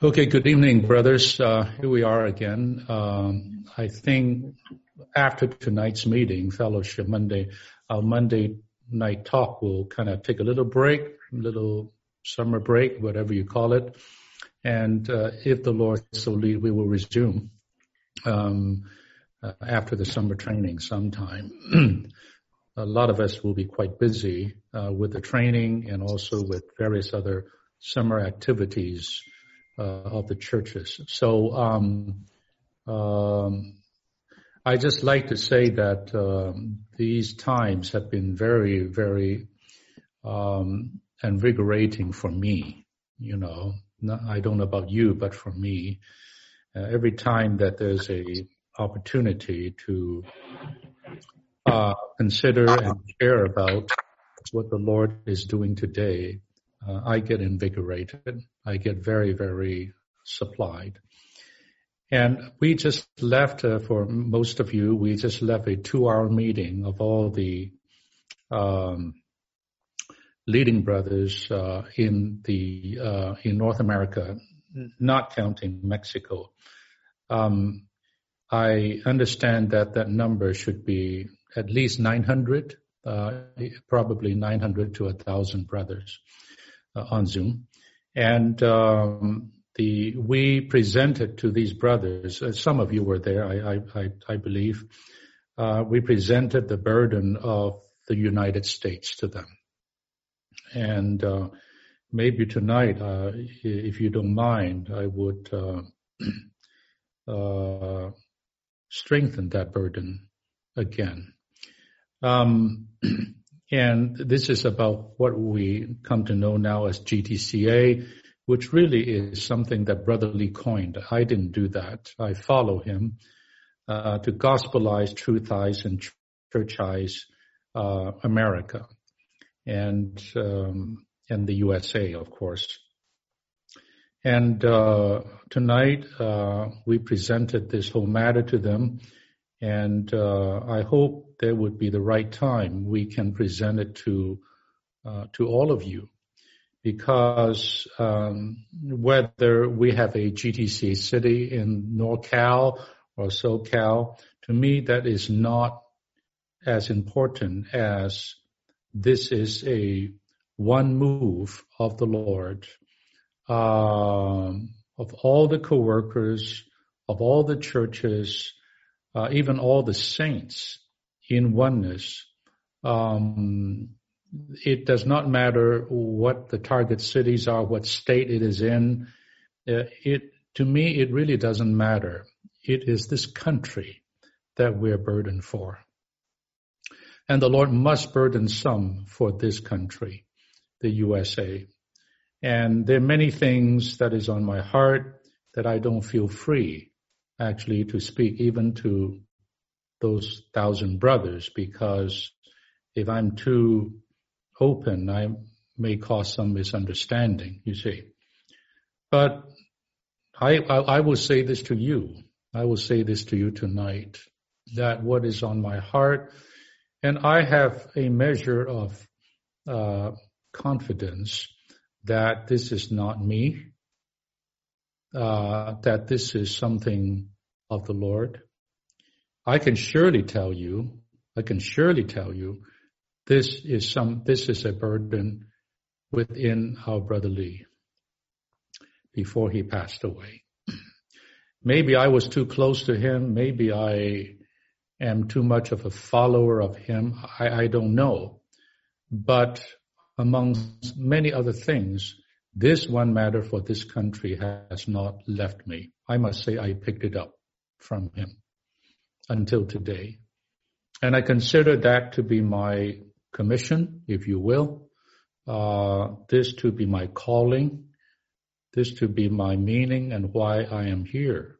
Okay, good evening, brothers. Uh, here we are again. Um, I think after tonight's meeting, Fellowship Monday, our Monday night talk will kind of take a little break, a little summer break, whatever you call it. And uh, if the Lord so lead, we will resume um, uh, after the summer training sometime. a lot of us will be quite busy uh, with the training and also with various other summer activities of the churches. So um, um, I just like to say that um, these times have been very, very um, invigorating for me. You know, Not, I don't know about you, but for me, uh, every time that there's a opportunity to uh, consider and care about what the Lord is doing today, uh, I get invigorated. I get very, very supplied. And we just left, uh, for most of you, we just left a two hour meeting of all the um, leading brothers uh, in the uh, in North America, not counting Mexico. Um, I understand that that number should be at least 900, uh, probably 900 to 1,000 brothers. Uh, on Zoom, and um, the we presented to these brothers. Uh, some of you were there, I I, I believe. Uh, we presented the burden of the United States to them, and uh, maybe tonight, uh, if you don't mind, I would uh, strengthen that burden again. Um, And this is about what we come to know now as GTCA, which really is something that Brother Lee coined. I didn't do that. I follow him uh, to gospelize, truthize, and churchize uh, America and um, and the USA, of course. And uh, tonight uh, we presented this whole matter to them and uh, I hope there would be the right time we can present it to uh, to all of you, because um, whether we have a GTC city in NorCal or SoCal, to me that is not as important as this is a one move of the Lord, um, of all the co-workers, of all the churches, uh, even all the saints in oneness. Um, it does not matter what the target cities are, what state it is in. Uh, it to me, it really doesn't matter. It is this country that we're burdened for. And the Lord must burden some for this country, the USA. And there are many things that is on my heart that I don't feel free actually to speak even to those thousand brothers because if I'm too open, I may cause some misunderstanding, you see. But I, I, I, will say this to you. I will say this to you tonight that what is on my heart, and I have a measure of uh, confidence that this is not me, uh, that this is something of the Lord. I can surely tell you, I can surely tell you, this is some, this is a burden within our brother Lee before he passed away. Maybe I was too close to him. Maybe I am too much of a follower of him. I, I don't know. But among many other things, this one matter for this country has not left me. I must say I picked it up from him until today. And I consider that to be my commission, if you will, uh, this to be my calling, this to be my meaning and why I am here.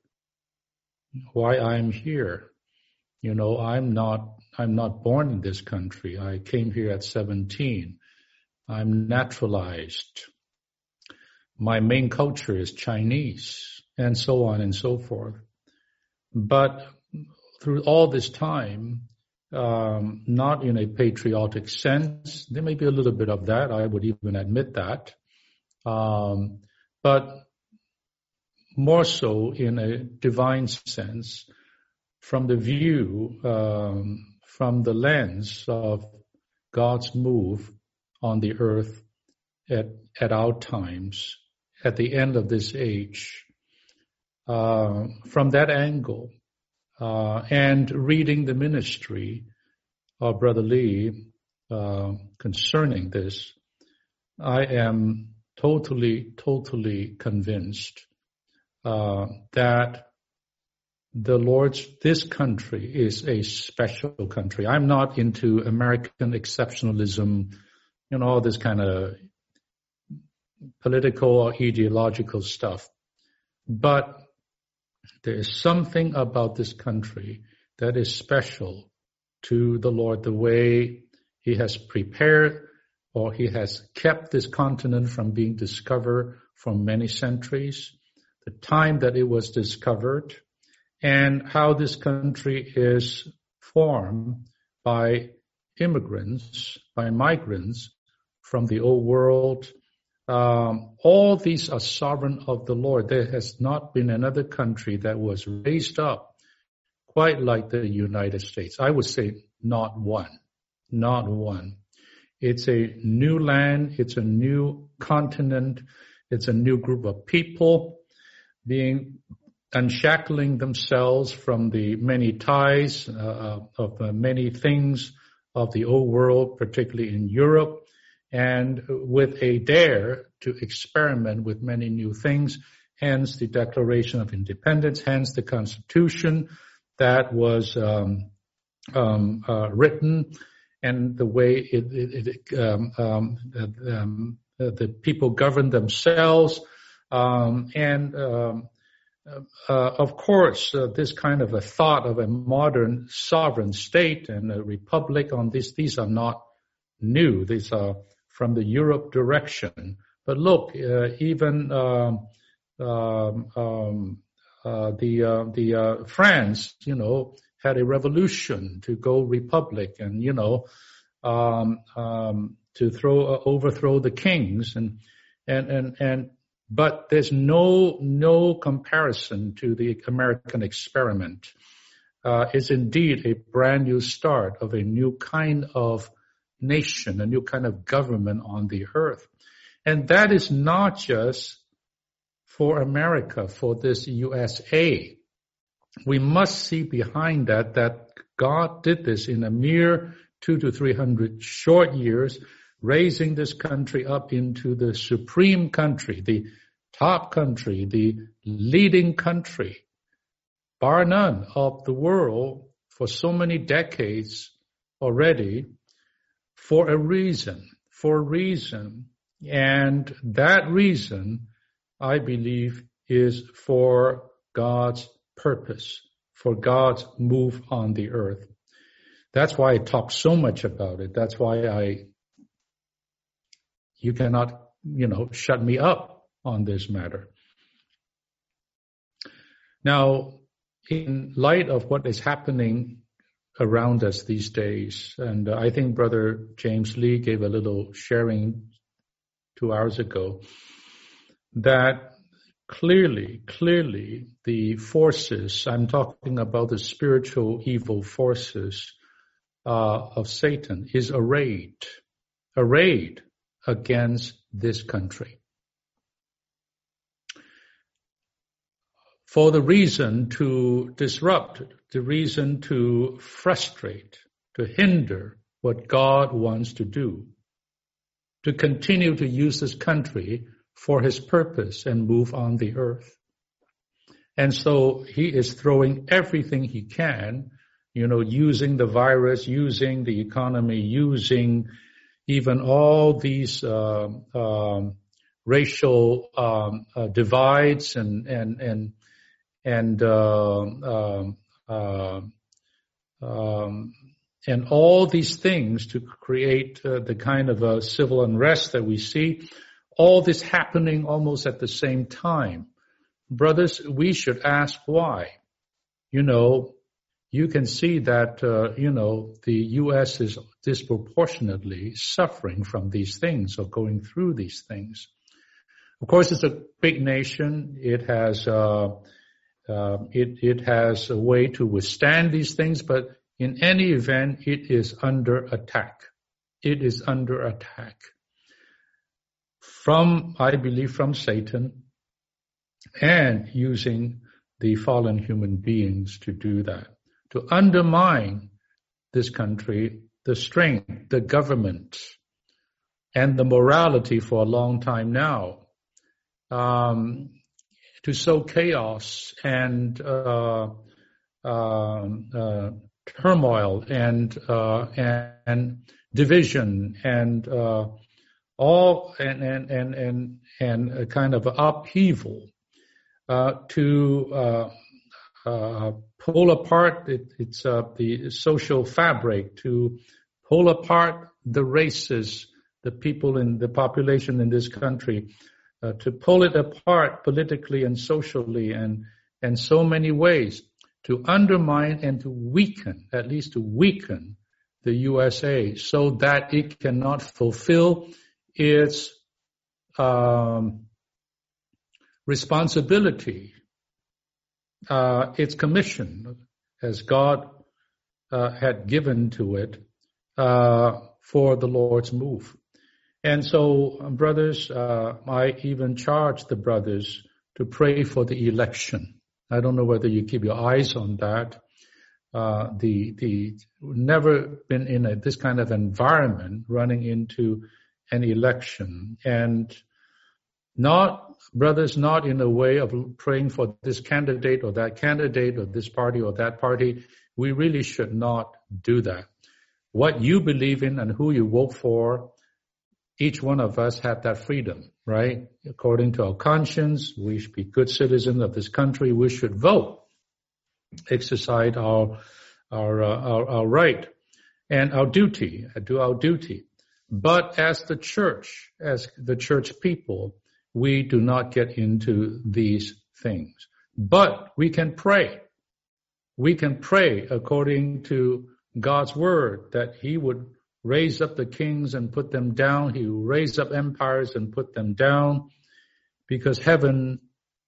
Why I am here. You know, I'm not, I'm not born in this country. I came here at 17. I'm naturalized my main culture is Chinese, and so on and so forth. But through all this time, um, not in a patriotic sense, there may be a little bit of that. I would even admit that. Um, but more so in a divine sense, from the view, um, from the lens of God's move on the earth at, at our times, at the end of this age. Uh, from that angle, uh, and reading the ministry of Brother Lee uh, concerning this, I am totally, totally convinced uh, that the Lord's, this country is a special country. I'm not into American exceptionalism, you know, all this kind of political or ideological stuff. But there is something about this country that is special to the Lord, the way He has prepared or He has kept this continent from being discovered for many centuries, the time that it was discovered, and how this country is formed by immigrants, by migrants from the old world. Um, all these are sovereign of the Lord. There has not been another country that was raised up quite like the United States. I would say not one, not one. It's a new land. It's a new continent. It's a new group of people being unshackling themselves from the many ties uh, of the many things of the old world, particularly in Europe, and with a dare to experiment with many new things, hence the Declaration of Independence, hence the Constitution that was um, um, uh, written, and the way it, it, it um, um, um the people govern themselves, um, and uh, of course, uh, this kind of a thought of a modern sovereign state and a republic on this, these are not new. These are from the Europe direction. But look, uh, even um, um, um uh, the uh, the uh, France, you know, had a revolution to go republic, and you know, um, um, to throw overthrow the kings, and and and and but there's no no comparison to the American experiment. Uh, it's indeed a brand new start of a new kind of nation, a new kind of government on the earth, and that is not just for America, for this USA. We must see behind that that God did this in a mere two to three hundred short years raising this country up into the supreme country, the top country, the leading country, bar none of the world for so many decades already for a reason, for a reason. And that reason, I believe, is for God's purpose, for God's move on the earth. That's why I talk so much about it. That's why I you cannot, you know, shut me up on this matter. Now, in light of what is happening around us these days, and I think Brother James Lee gave a little sharing two hours ago, that clearly, clearly the forces, I'm talking about the spiritual evil forces uh, of Satan, is arrayed, arrayed against this country. For the reason to disrupt, the reason to frustrate, to hinder what God wants to do, to continue to use this country for his purpose and move on the earth. And so he is throwing everything he can, you know, using the virus, using the economy, using even all these uh, um, racial um, uh, divides and and and and uh, um, uh, um, and all these things to create uh, the kind of a civil unrest that we see. All this happening almost at the same time, brothers. We should ask why. You know, you can see that, uh, you know, the U.S. is disproportionately suffering from these things or going through these things. Of course, it's a big nation. It has uh, it it has a way to withstand these things, but in any event, it is under attack. It is under attack from, I believe, from Satan, and using the fallen human beings to do that, to undermine this country, the strength, the government, and the morality for a long time now. Um, to sow chaos and uh, uh, uh, turmoil and uh, and, and, division and uh, all and and and and, and a kind of upheaval to pull apart it, it's the social fabric to pull apart the races, the people in the population in this country, uh, to pull it apart politically and socially and and so many ways to undermine and to weaken, at least to weaken the USA so that it cannot fulfill its um, responsibility, uh, its commission as God uh, had given to it uh, for the Lord's move. And so, um, brothers, uh, I even charge the brothers to pray for the election. I don't know whether you keep your eyes on that. Uh, the the never been in a, this kind of environment running into an election and not brothers not in a way of praying for this candidate or that candidate or this party or that party we really should not do that what you believe in and who you vote for each one of us have that freedom, right? According to our conscience, we should be good citizens of this country. We should vote, exercise our our uh, our, our right and our duty, do our duty. But as the church, as the church people, we do not get into these things. But we can pray. We can pray according to God's word that He would raise up the kings and put them down. He will raise up empires and put them down because heaven,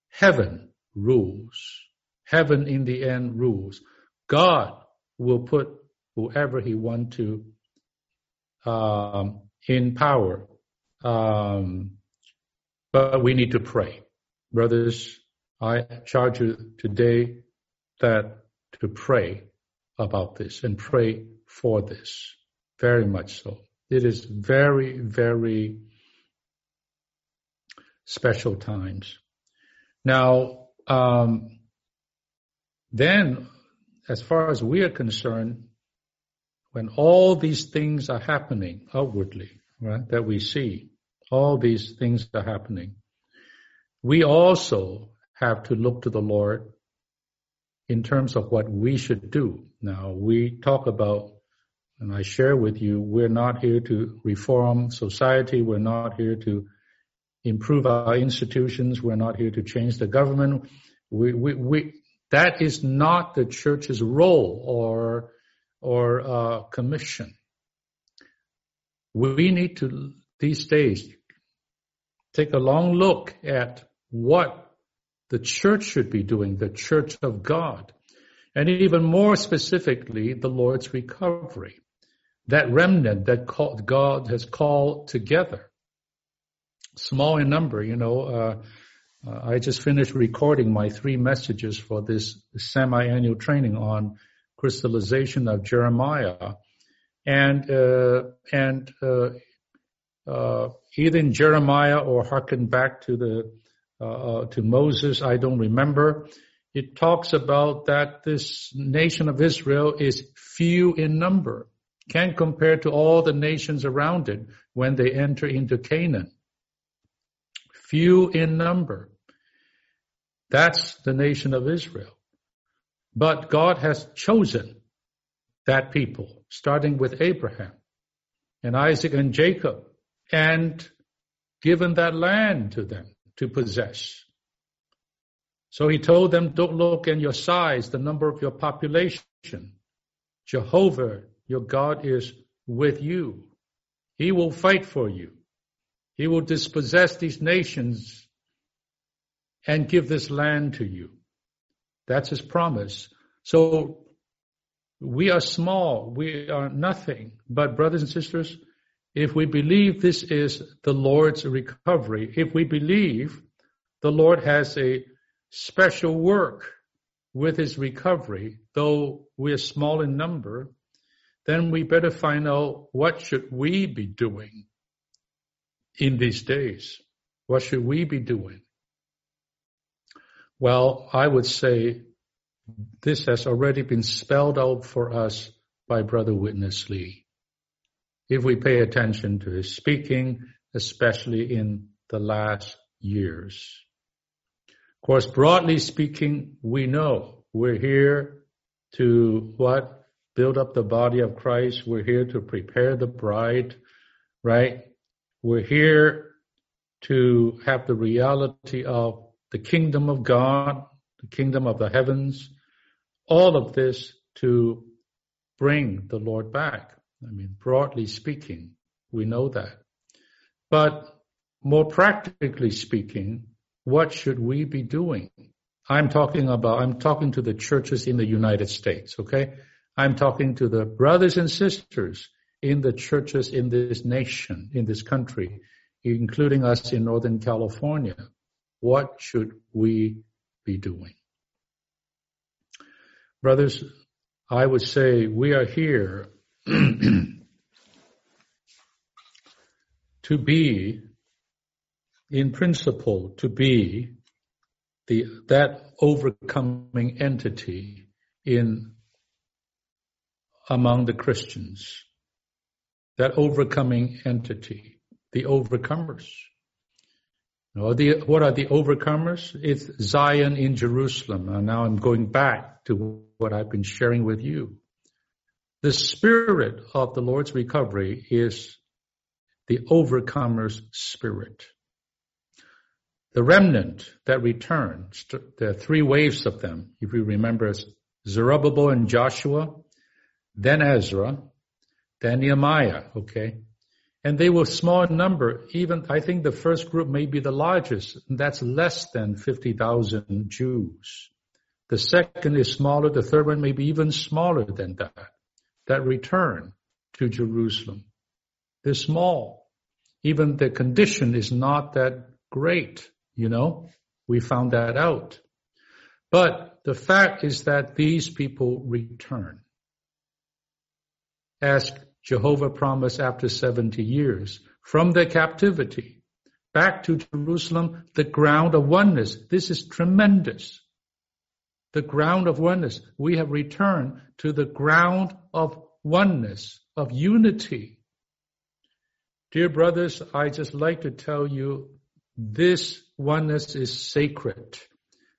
heaven rules. Heaven in the end rules. God will put whoever he want to um, in power. Um, but we need to pray. Brothers, I charge you today that to pray about this and pray for this. Very much so. It is very, very special times. Now, um, then, as far as we are concerned, when all these things are happening outwardly, right, that we see, all these things are happening, we also have to look to the Lord in terms of what we should do. Now, we talk about and I share with you, we're not here to reform society. We're not here to improve our institutions. We're not here to change the government. We, we, we, that is not the church's role or, or uh, commission. We need to, these days, take a long look at what the church should be doing, the church of God, and even more specifically, the Lord's recovery that remnant that God has called together. Small in number, you know, uh, uh, I just finished recording my three messages for this semi-annual training on crystallization of Jeremiah. And, uh, and, uh, uh, either in Jeremiah or harken back to the, uh, to Moses, I don't remember. It talks about that this nation of Israel is few in number can't compare to all the nations around it when they enter into Canaan. Few in number. That's the nation of Israel. But God has chosen that people, starting with Abraham and Isaac and Jacob, and given that land to them to possess. So he told them, don't look in your size, the number of your population. Jehovah your God is with you. He will fight for you. He will dispossess these nations and give this land to you. That's his promise. So we are small. We are nothing. But brothers and sisters, if we believe this is the Lord's recovery, if we believe the Lord has a special work with his recovery, though we're small in number, then we better find out what should we be doing in these days. What should we be doing? Well, I would say this has already been spelled out for us by Brother Witness Lee. If we pay attention to his speaking, especially in the last years. Of course, broadly speaking, we know we're here to what? Build up the body of Christ. We're here to prepare the bride, right? We're here to have the reality of the kingdom of God, the kingdom of the heavens, all of this to bring the Lord back. I mean, broadly speaking, we know that. But more practically speaking, what should we be doing? I'm talking about, I'm talking to the churches in the United States, okay? I'm talking to the brothers and sisters in the churches in this nation, in this country, including us in Northern California. What should we be doing? Brothers, I would say we are here to be, in principle, to be the, that overcoming entity in among the Christians, that overcoming entity, the overcomers. the, what are the overcomers? It's Zion in Jerusalem. And now I'm going back to what I've been sharing with you. The spirit of the Lord's recovery is the overcomer's spirit. The remnant that returns, there are three waves of them. If you remember, Zerubbabel and Joshua, then Ezra, then Nehemiah, okay? And they were small in number. Even, I think the first group may be the largest. that's less than 50,000 Jews. The second is smaller. The third one may be even smaller than that that return to Jerusalem. They're small. Even the condition is not that great, you know. We found that out. But the fact is that these people return. As Jehovah promised after 70 years, from their captivity back to Jerusalem, the ground of oneness. This is tremendous the ground of oneness. We have returned to the ground of oneness, of unity. Dear brothers, I just like to tell you this oneness is sacred.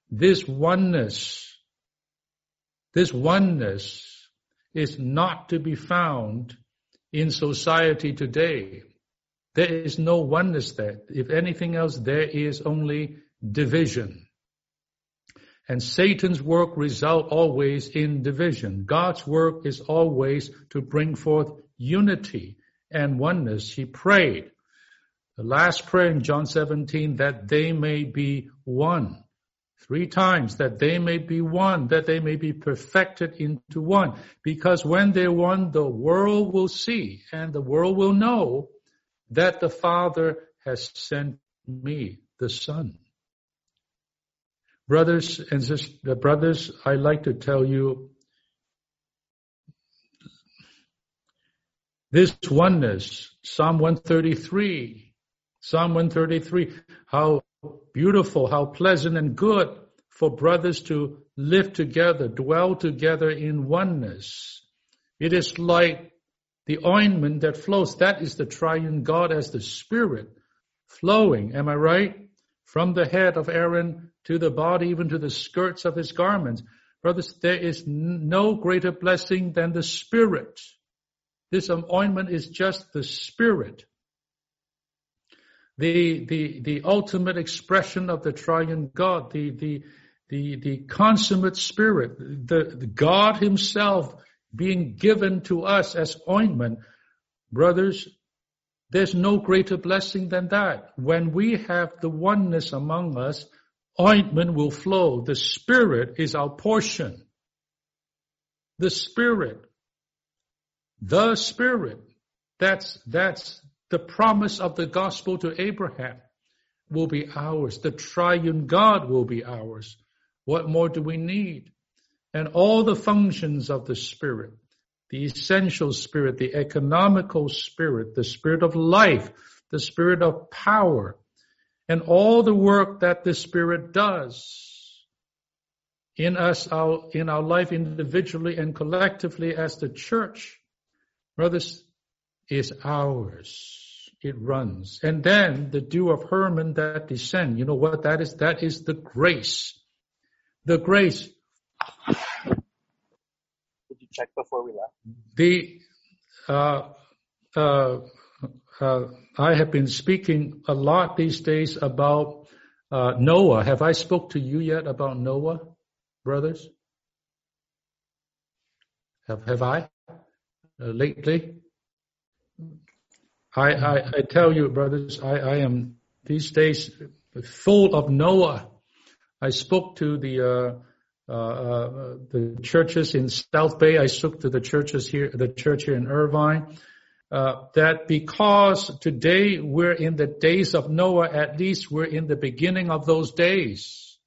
This oneness, this oneness is not to be found in society today. There is no oneness there. If anything else, there is only division. And Satan's work result always in division. God's work is always to bring forth unity and oneness. He prayed the last prayer in John 17 that they may be one. Three times that they may be one, that they may be perfected into one. Because when they're one, the world will see and the world will know that the Father has sent me, the Son. Brothers and sisters, uh, brothers, I like to tell you this oneness, Psalm 133, Psalm 133, how beautiful, how pleasant and good for brothers to live together, dwell together in oneness. It is like the ointment that flows. That is the triune God as the Spirit flowing. Am I right? From the head of Aaron to the body, even to the skirts of his garments. Brothers, there is no greater blessing than the Spirit. This ointment is just the Spirit. The, the, the ultimate expression of the triune God, the, the, the, the consummate Spirit, the, the God Himself being given to us as ointment. Brothers, There's no greater blessing than that. When we have the oneness among us, ointment will flow. The Spirit is our portion. The Spirit. The Spirit. That's, that's the promise of the gospel to Abraham will be ours. The triune God will be ours. What more do we need? And all the functions of the Spirit, the essential Spirit, the economical Spirit, the Spirit of life, the Spirit of power, and all the work that the Spirit does in us, our, in our life individually and collectively as the church, brothers, is ours. It runs. And then the dew of Hermon that descend. You know what that is? That is the grace. The grace. Did you check before we left? The, uh, uh, uh, I have been speaking a lot these days about uh, Noah. Have I spoke to you yet about Noah, brothers? Have have I uh, lately? I, I I tell you, brothers, I I am these days full of Noah. I spoke to the uh, uh, uh, the churches in South Bay. I spoke to the churches here, the church here in Irvine uh, that because today we're in the days of Noah, at least we're in the beginning of those days.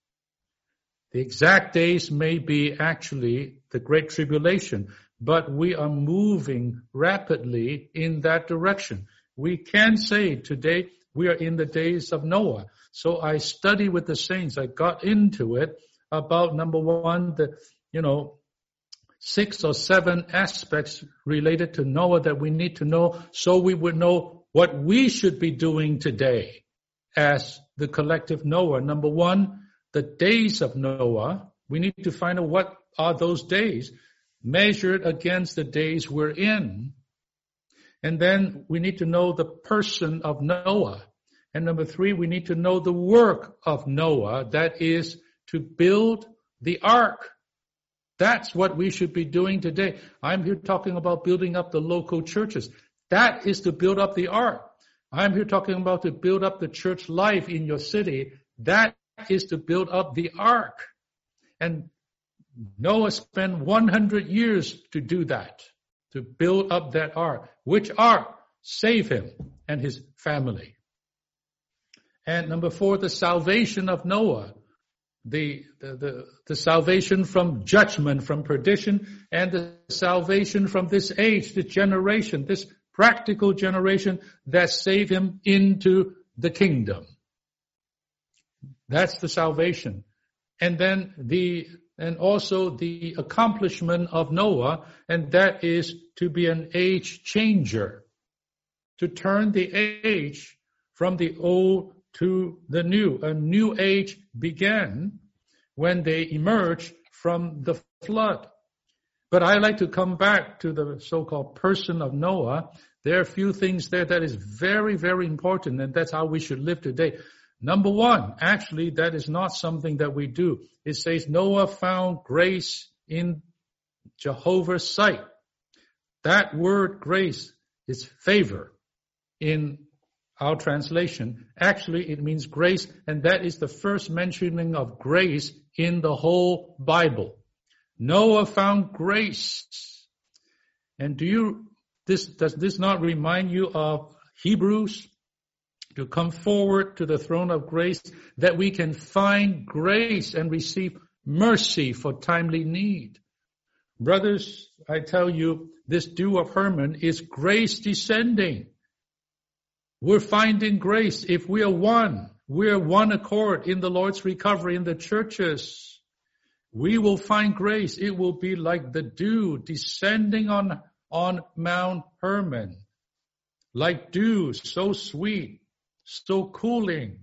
The exact days may be actually the Great Tribulation, but we are moving rapidly in that direction. We can say today we are in the days of Noah. So I study with the saints. I got into it about number one, the, you know, six or seven aspects related to Noah that we need to know so we would know what we should be doing today as the collective Noah. Number one, the days of Noah. We need to find out what are those days measured against the days we're in. And then we need to know the person of Noah. And number three, we need to know the work of Noah, that is to build the ark. That's what we should be doing today. I'm here talking about building up the local churches. That is to build up the ark. I'm here talking about to build up the church life in your city. That is to build up the ark. And Noah spent 100 years to do that, to build up that ark. Which ark? Save him and his family. And number four, the salvation of Noah the, the, the, the, salvation from judgment, from perdition, and the salvation from this age, this generation, this practical generation that save him into the kingdom. That's the salvation. And then the, and also the accomplishment of Noah, and that is to be an age changer, to turn the age from the old to the new. A new age began when they emerged from the flood. But I like to come back to the so-called person of Noah. There are a few things there that is very, very important, and that's how we should live today. Number one, actually, that is not something that we do. It says Noah found grace in Jehovah's sight. That word grace is favor in our translation. Actually, it means grace, and that is the first mentioning of grace in the whole Bible. Noah found grace. And do you, this, does this not remind you of Hebrews? To come forward to the throne of grace that we can find grace and receive mercy for timely need. Brothers, I tell you, this dew of Hermon is grace descending. We're finding grace if we are one. We are one accord in the Lord's recovery in the churches. We will find grace. It will be like the dew descending on, on Mount Hermon. Like dew, so sweet, so cooling,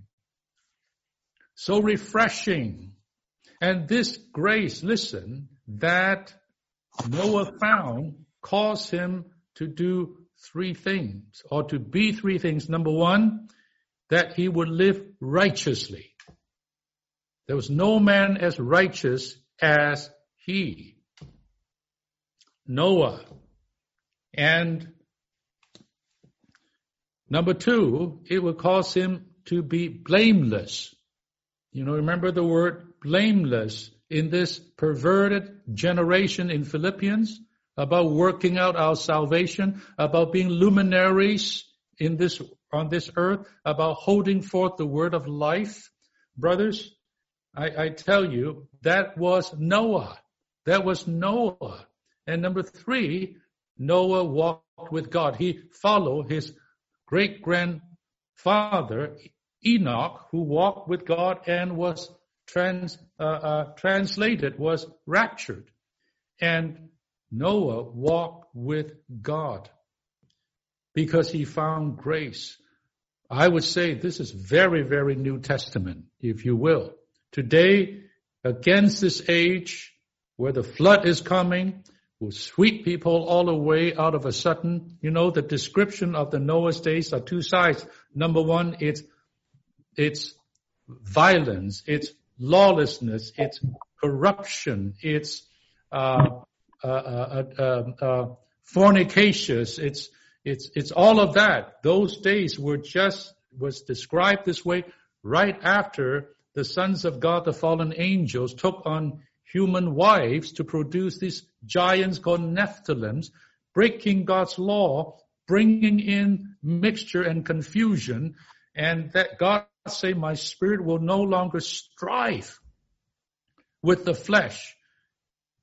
so refreshing. And this grace, listen, that Noah found caused him to do three things, or to be three things. Number one, that he would live righteously. There was no man as righteous as he. Noah. And Number two, it will cause him to be blameless. You know, remember the word blameless in this perverted generation in Philippians about working out our salvation, about being luminaries in this, on this earth, about holding forth the word of life. Brothers, I, I tell you, that was Noah. That was Noah. And number three, Noah walked with God. He followed his great grandfather Enoch, who walked with God and was trans, uh, uh, translated, was raptured. And Noah walked with God because he found grace. I would say this is very, very New Testament, if you will. Today, against this age where the flood is coming, will sweep people all away out of a sudden. You know, the description of the Noah's days are two sides. Number one, it's it's violence, it's lawlessness, it's corruption, it's uh, uh, uh, um, uh, fornicacious, it's it's it's all of that. Those days were just was described this way right after the sons of God, the fallen angels, took on human wives to produce these giants called Nephilims, breaking God's law, bringing in mixture and confusion, and that God say, my spirit will no longer strive with the flesh.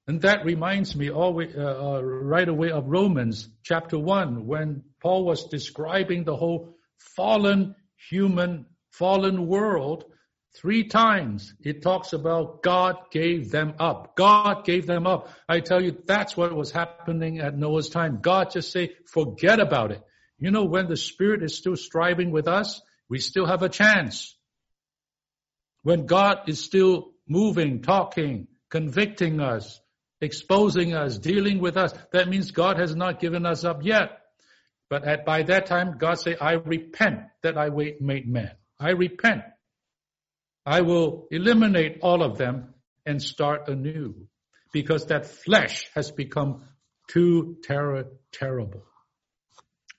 And that reminds me always, uh, uh, right away of Romans chapter 1 when Paul was describing the whole fallen human, fallen world. Three times it talks about God gave them up. God gave them up. I tell you, that's what was happening at Noah's time. God just say, forget about it. You know, when the Spirit is still striving with us, we still have a chance. When God is still moving, talking, convicting us, exposing us, dealing with us, that means God has not given us up yet. But at, by that time, God say, I repent that I made man. I repent. I will eliminate all of them and start anew because that flesh has become too terror, terrible.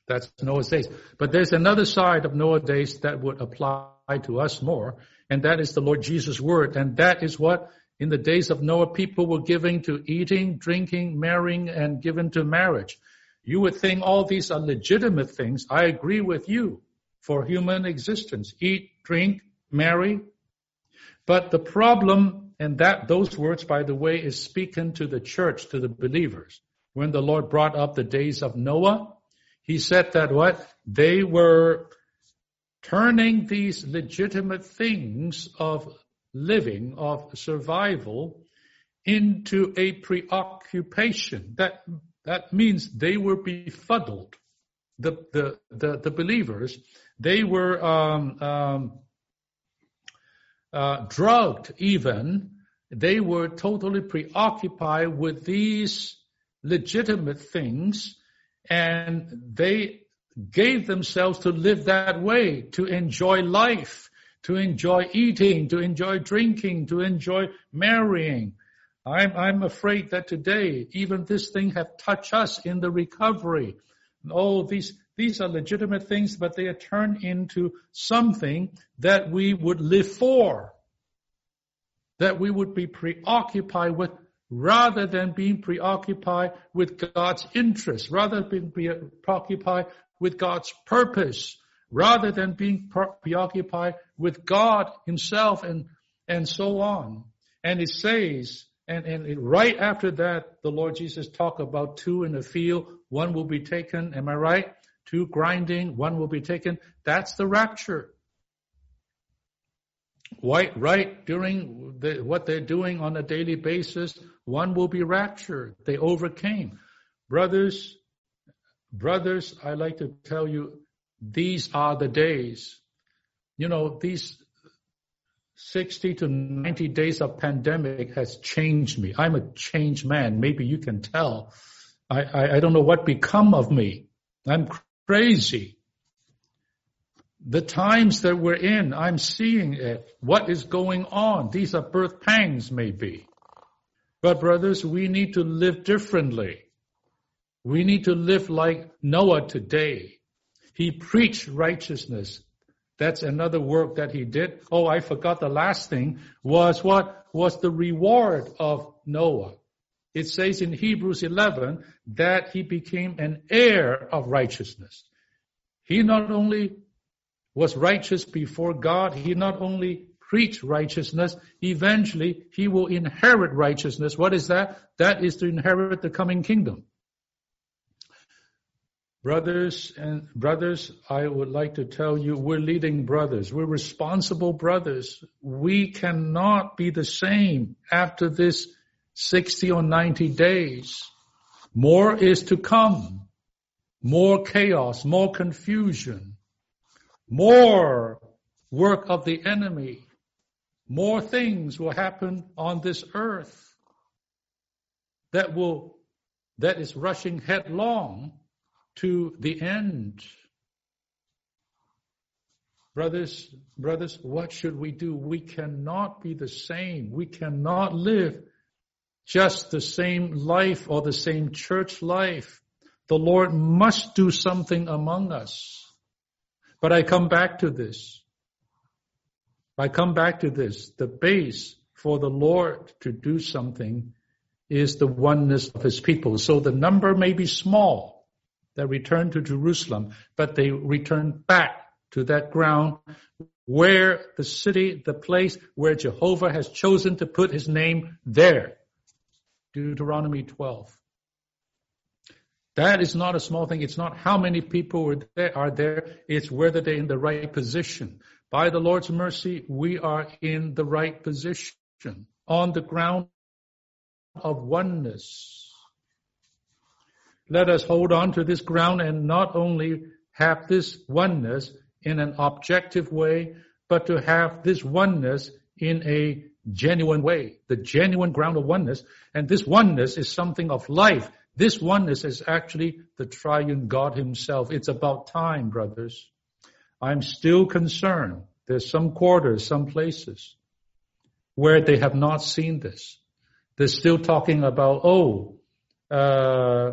That's Noah's days. But there's another side of Noah's days that would apply to us more, and that is the Lord Jesus' word. And that is what in the days of Noah people were giving to eating, drinking, marrying, and given to marriage. You would think all these are legitimate things. I agree with you for human existence. Eat, drink, marry. But the problem, and that those words, by the way, is speaking to the church, to the believers. When the Lord brought up the days of Noah, he said that what? They were turning these legitimate things of living, of survival, into a preoccupation. That, that means they were befuddled. The, the, the, the believers, they were um, um, uh, drugged even. They were totally preoccupied with these legitimate things and they gave themselves to live that way, to enjoy life, to enjoy eating, to enjoy drinking, to enjoy marrying. I'm, I'm afraid that today, even this thing have touched us in the recovery. Oh, these, these are legitimate things, but they are turned into something that we would live for, that we would be preoccupied with rather than being preoccupied with God's interest, rather than being preoccupied with God's purpose, rather than being preoccupied with God himself and, and so on. And it says, and, and right after that, the Lord Jesus talked about two in the field, one will be taken, am I right? Two grinding, one will be taken. That's the rapture right, right during the, what they're doing on a daily basis, one will be raptured. They overcame. Brothers, brothers, I like to tell you, these are the days. You know, these 60 to 90 days of pandemic has changed me. I'm a changed man. Maybe you can tell. I, I, I don't know what become of me. I'm crazy the times that we're in, I'm seeing it. What is going on? These are birth pangs, maybe. But brothers, we need to live differently. We need to live like Noah today. He preached righteousness. That's another work that he did. Oh, I forgot the last thing was what was the reward of Noah. It says in Hebrews 11 that he became an heir of righteousness. He not only was righteous before God, he not only preached righteousness, eventually he will inherit righteousness. What is that? That is to inherit the coming kingdom. Brothers and brothers, I would like to tell you, we're leading brothers. We're responsible brothers. We cannot be the same after this 60 or 90 days. More is to come. More chaos, more confusion, more work of the enemy. More things will happen on this earth that will, that is rushing headlong to the end. Brothers, brothers, what should we do? We cannot be the same. We cannot live just the same life or the same church life. The Lord must do something among us. But I come back to this. I come back to this. The base for the Lord to do something is the oneness of his people. So the number may be small, that return to Jerusalem, but they return back to that ground where the city, the place where Jehovah has chosen to put his name there. Deuteronomy 12. That is not a small thing. It's not how many people are there. It's whether they're in the right position. By the Lord's mercy, we are in the right position on the ground of oneness. Let us hold on to this ground and not only have this oneness in an objective way, but to have this oneness in a genuine way, the genuine ground of oneness. And this oneness is something of life. This oneness is actually the triune God himself. It's about time, brothers. I'm still concerned. There's some quarters, some places where they have not seen this. They're still talking about, oh, uh,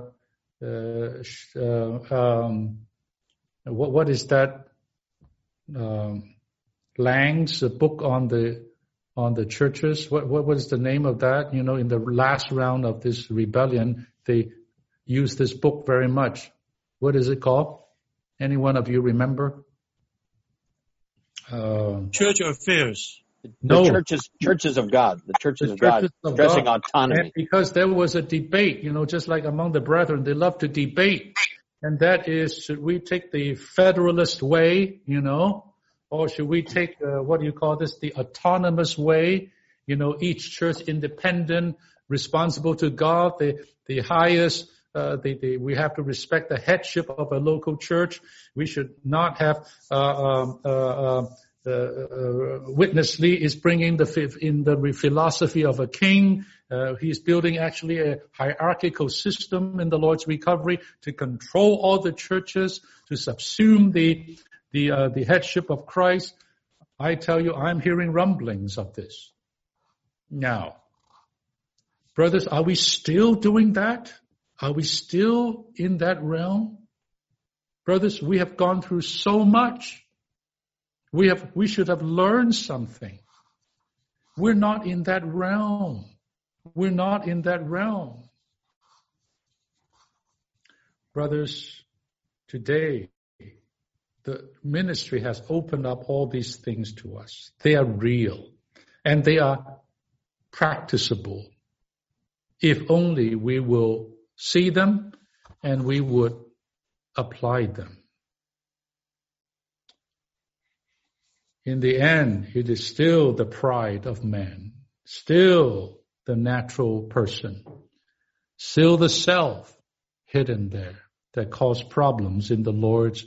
uh, uh, um, what, what is that? Um, Lang's book on the on the churches. What what was the name of that? You know, in the last round of this rebellion, they used this book very much. What is it called? Any one of you remember? Uh, Church of Affairs. No. The churches, churches of God, the churches, the of God, of addressing God. autonomy. And because there was a debate, you know, just like among the brethren, they love to debate. And that is, should we take the federalist way, you know, or should we take, uh, what do you call this, the autonomous way? You know, each church independent, responsible to God, the, the highest, uh, we have to respect the headship of a local church. We should not have, uh, um, uh, uh uh, uh, Witness Lee is bringing the in the philosophy of a king. Uh, he's building actually a hierarchical system in the Lord's recovery to control all the churches, to subsume the the uh, the headship of Christ. I tell you, I'm hearing rumblings of this. Now, brothers, are we still doing that? Are we still in that realm? Brothers, we have gone through so much. We have, we should have learned something. We're not in that realm. We're not in that realm. Brothers, today, the ministry has opened up all these things to us. They are real and they are practicable. If only we will see them and we would apply them. in the end, it is still the pride of man, still the natural person, still the self hidden there that cause problems in the Lord's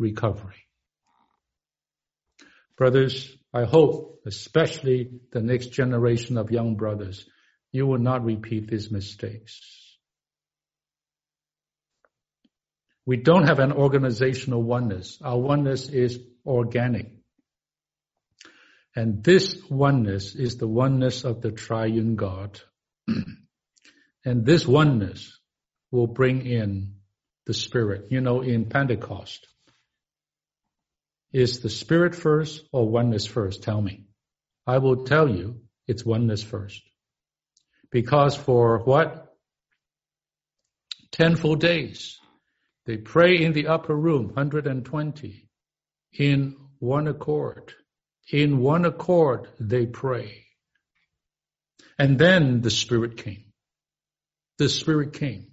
recovery. Brothers, I hope, especially the next generation of young brothers, you will not repeat these mistakes. We don't have an organizational oneness. Our oneness is organic. And this oneness is the oneness of the triune God. and this oneness will bring in the Spirit. You know, in Pentecost, Is the spirit first or oneness first? Tell me. I will tell you it's oneness first. Because for what? Ten full days. They pray in the upper room, 120, in one accord. In one accord, they pray. And then the Spirit came. The Spirit came.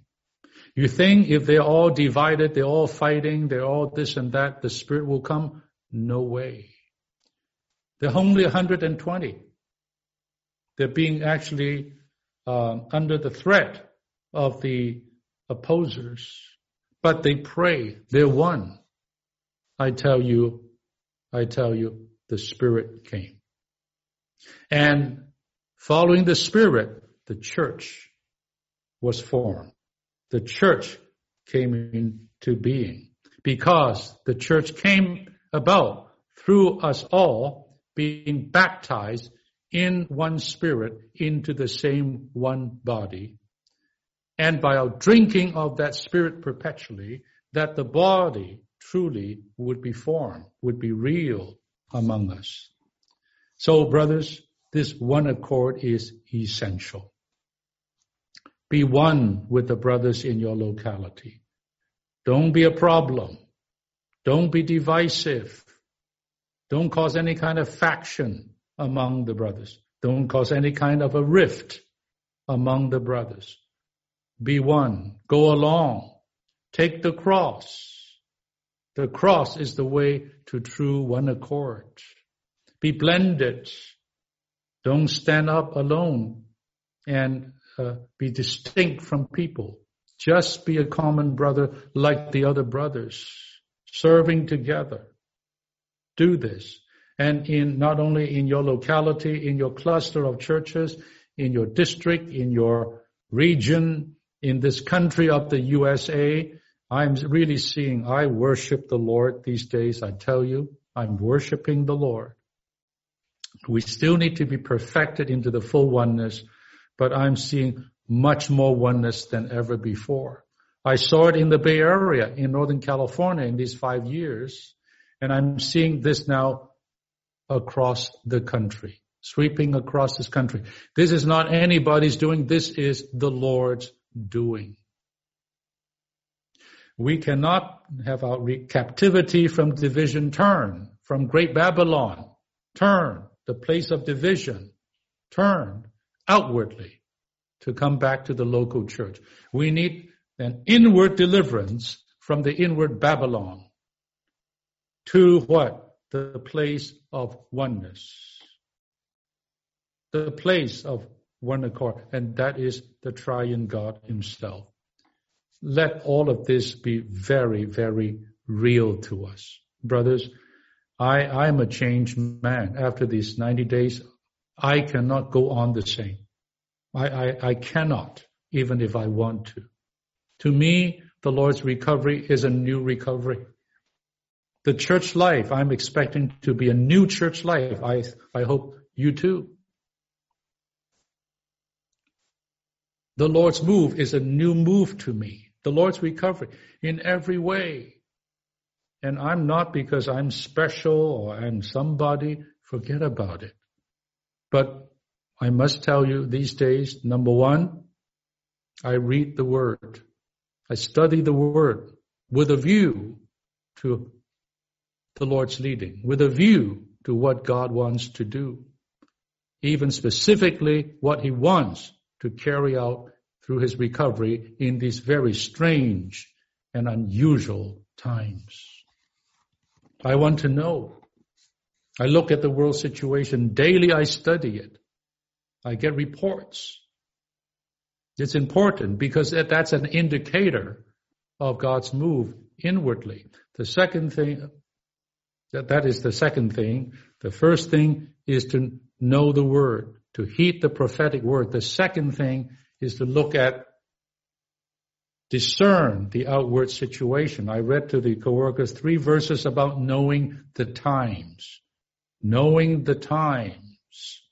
You think if they're all divided, they're all fighting, they're all this and that, the Spirit will come? No way. They're only 120. They're being actually um, under the threat of the opposers, but they pray. They're one. I tell you, I tell you, the Spirit came. And following the Spirit, the church was formed. The church came into being because the church came about through us all being baptized in one spirit into the same one body. And by our drinking of that spirit perpetually, that the body truly would be formed, would be real among us. So brothers, this one accord is essential. Be one with the brothers in your locality. Don't be a problem. Don't be divisive. Don't cause any kind of faction among the brothers. Don't cause any kind of a rift among the brothers. Be one. Go along. Take the cross. The cross is the way to true one accord. Be blended. Don't stand up alone and uh, be distinct from people. Just be a common brother like the other brothers, serving together. Do this and in not only in your locality, in your cluster of churches, in your district, in your region, in this country of the USA, I'm really seeing I worship the Lord these days. I tell you, I'm worshiping the Lord. We still need to be perfected into the full oneness, but I'm seeing much more oneness than ever before. I saw it in the Bay Area in Northern California in these five years, and I'm seeing this now across the country, sweeping across this country. This is not anybody's doing. This is the Lord's doing. We cannot have our captivity from division turn, from great Babylon, turn, the place of division, turn outwardly to come back to the local church. We need an inward deliverance from the inward Babylon to what? the place of oneness. The place of one accord, and that is the triune God himself. Let all of this be very, very real to us. Brothers, I, I'm a changed man. After these 90 days, I cannot go on the same. I, I, I cannot, even if I want to. To me, the Lord's recovery is a new recovery. The church life, I'm expecting to be a new church life. I, I hope you too. The Lord's move is a new move to me. The Lord's recovery in every way. And I'm not because I'm special or I'm somebody. Forget about it. But I must tell you these days, number one, I read the Word. I study the Word with a view to the Lord's leading with a view to what God wants to do, even specifically what He wants to carry out through His recovery in these very strange and unusual times. I want to know. I look at the world situation daily, I study it. I get reports. It's important because that's an indicator of God's move inwardly. The second thing, that, that is the second thing. The first thing is to know the word, to heed the prophetic word. The second thing is to look at, discern the outward situation. I read to the coworkers three verses about knowing the times. Knowing the times.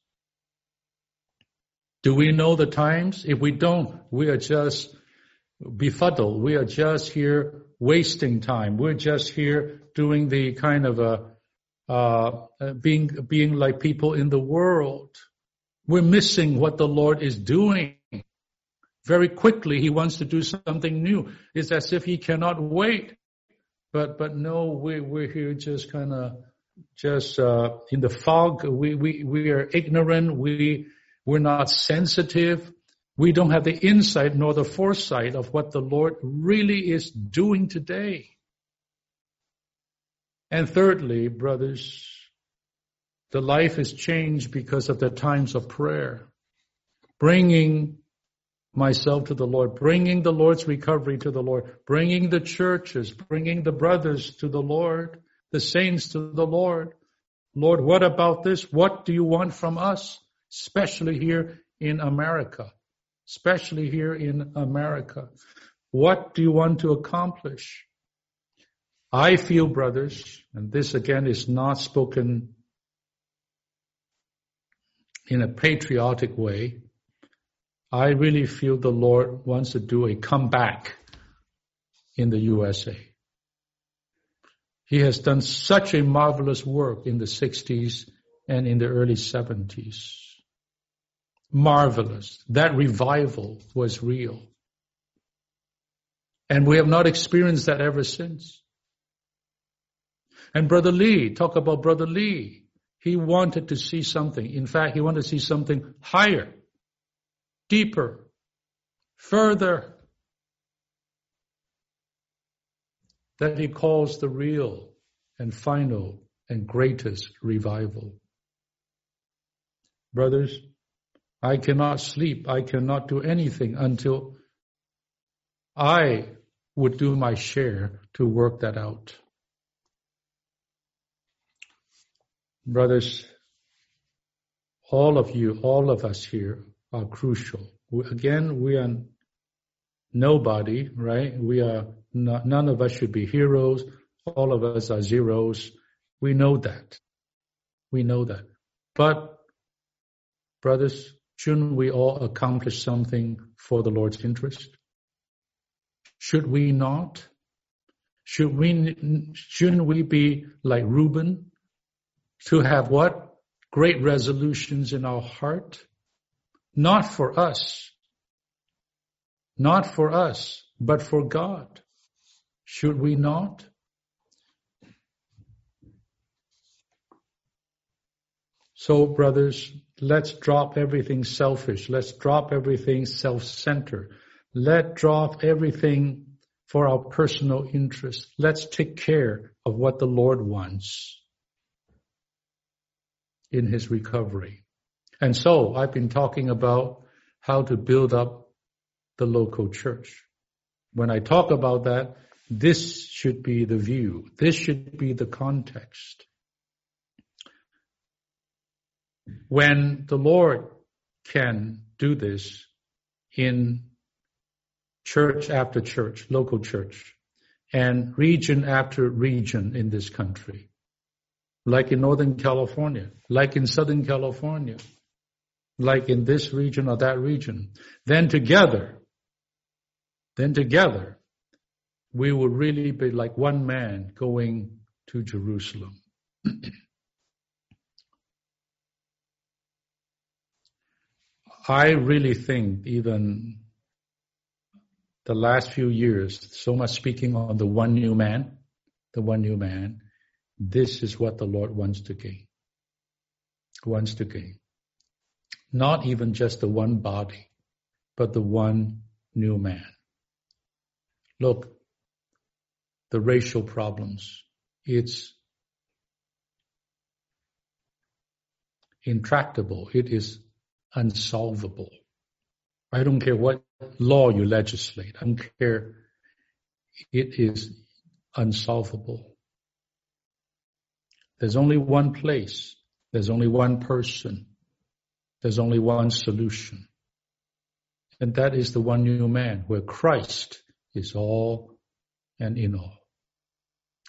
Do we know the times? If we don't, we are just befuddled. We are just here wasting time. We're just here doing the kind of a uh, being being like people in the world. We're missing what the Lord is doing. Very quickly, He wants to do something new. It's as if He cannot wait. But but no, we we're here just kind of just uh, in the fog. We we we are ignorant. We we're not sensitive. We don't have the insight nor the foresight of what the Lord really is doing today. And thirdly, brothers, the life is changed because of the times of prayer. Bringing myself to the Lord, bringing the Lord's recovery to the Lord, bringing the churches, bringing the brothers to the Lord, the saints to the Lord. Lord, what about this? What do you want from us? Especially here in America especially here in America. What do you want to accomplish? I feel, brothers, and this again is not spoken in a patriotic way. I really feel the Lord wants to do a comeback in the USA. He has done such a marvelous work in the 60s and in the early 70s marvelous. That revival was real. And we have not experienced that ever since. And Brother Lee, talk about Brother Lee. He wanted to see something. In fact, he wanted to see something higher, deeper, further. That he calls the real and final and greatest revival. Brothers, I cannot sleep. I cannot do anything until I would do my share to work that out. Brothers, all of you, all of us here are crucial. Again, we are nobody, right? We are not, none of us should be heroes. All of us are zeros. We know that. We know that. But, brothers, Shouldn't we all accomplish something for the Lord's interest? Should we not? Should we, shouldn't we be like Reuben to have what? Great resolutions in our heart? Not for us. Not for us, but for God. Should we not? So, brothers, let's drop everything selfish. Let's drop everything self-centered. Let drop everything for our personal interest. Let's take care of what the Lord wants in his recovery. And so I've been talking about how to build up the local church. When I talk about that, this should be the view. This should be the context. When the Lord can do this in church after church, local church, and region after region in this country, like in Northern California, like in Southern California, like in this region or that region, then together, then together, we will really be like one man going to Jerusalem. I really think even the last few years, so much speaking on the one new man, the one new man, this is what the Lord wants to gain. Wants to gain. Not even just the one body, but the one new man. Look, the racial problems, it's intractable. It is unsolvable. I don't care what law you legislate. I don't care. It is unsolvable. There's only one place. There's only one person. There's only one solution. And that is the one new man where Christ is all and in all.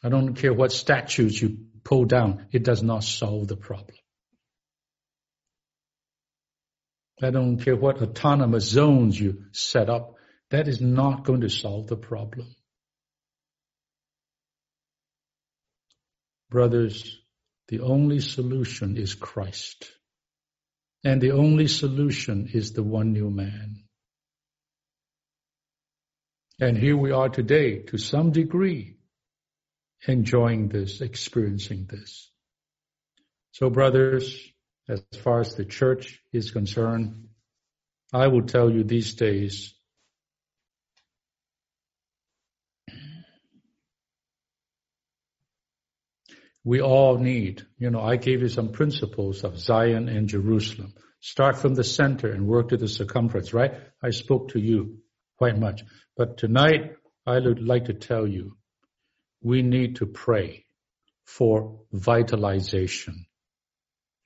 I don't care what statutes you pull down. It does not solve the problem. I don't care what autonomous zones you set up. That is not going to solve the problem. Brothers, The only solution is Christ. And the only solution is the one new man. And here we are today, to some degree, enjoying this, experiencing this. So brothers, as far as the church is concerned, I will tell you these days, we all need, you know, I gave you some principles of Zion and Jerusalem. Start from the center and work to the circumference, right? I spoke to you quite much. But tonight, I would like to tell you, we need to pray for vitalization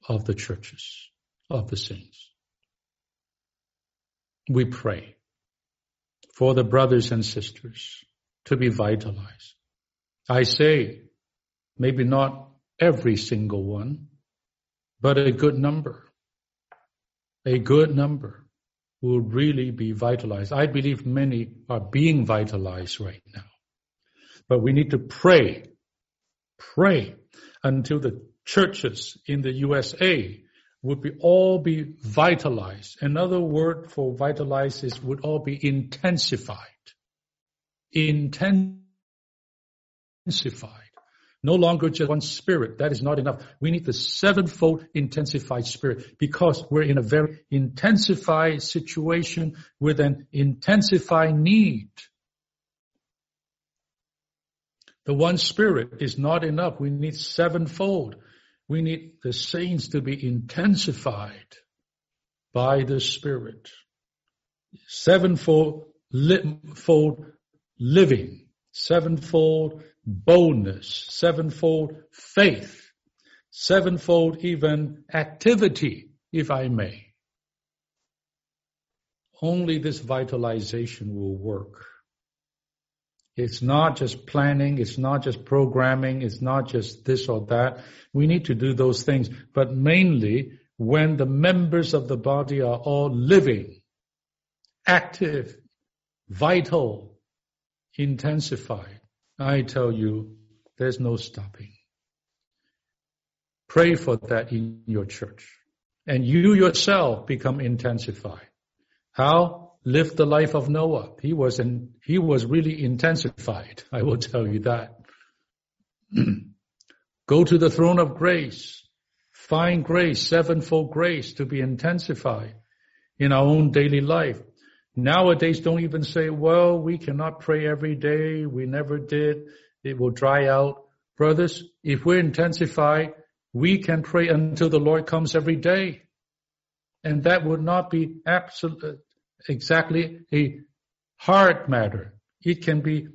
of the churches, of the saints. We pray for the brothers and sisters to be vitalized. I say, maybe not every single one, but a good number. A good number will really be vitalized. I believe many are being vitalized right now. But we need to pray, pray until the churches in the USA would be all be vitalized. Another word for vitalized is would all be intensified. Intensified. No longer just one spirit. That is not enough. We need the sevenfold intensified spirit because we're in a very intensified situation with an intensified need. The one spirit is not enough. We need sevenfold. We need the saints to be intensified by the Spirit. Sevenfold li- fold living, sevenfold boldness, sevenfold faith, sevenfold even activity, if I may. Only this vitalization will work. It's not just planning. It's not just programming. It's not just this or that. We need to do those things. But mainly when the members of the body are all living, active, vital, intensified, I tell you, there's no stopping. Pray for that in your church. And you yourself become intensified. How? Lived the life of Noah. He was in, he was really intensified. I will tell you that. Go to the throne of grace. Find grace, sevenfold grace to be intensified in our own daily life. Nowadays, don't even say, well, we cannot pray every day. We never did. It will dry out. Brothers, if we're intensified, we can pray until the Lord comes every day. And that would not be absolute, exactly a hard matter. It can be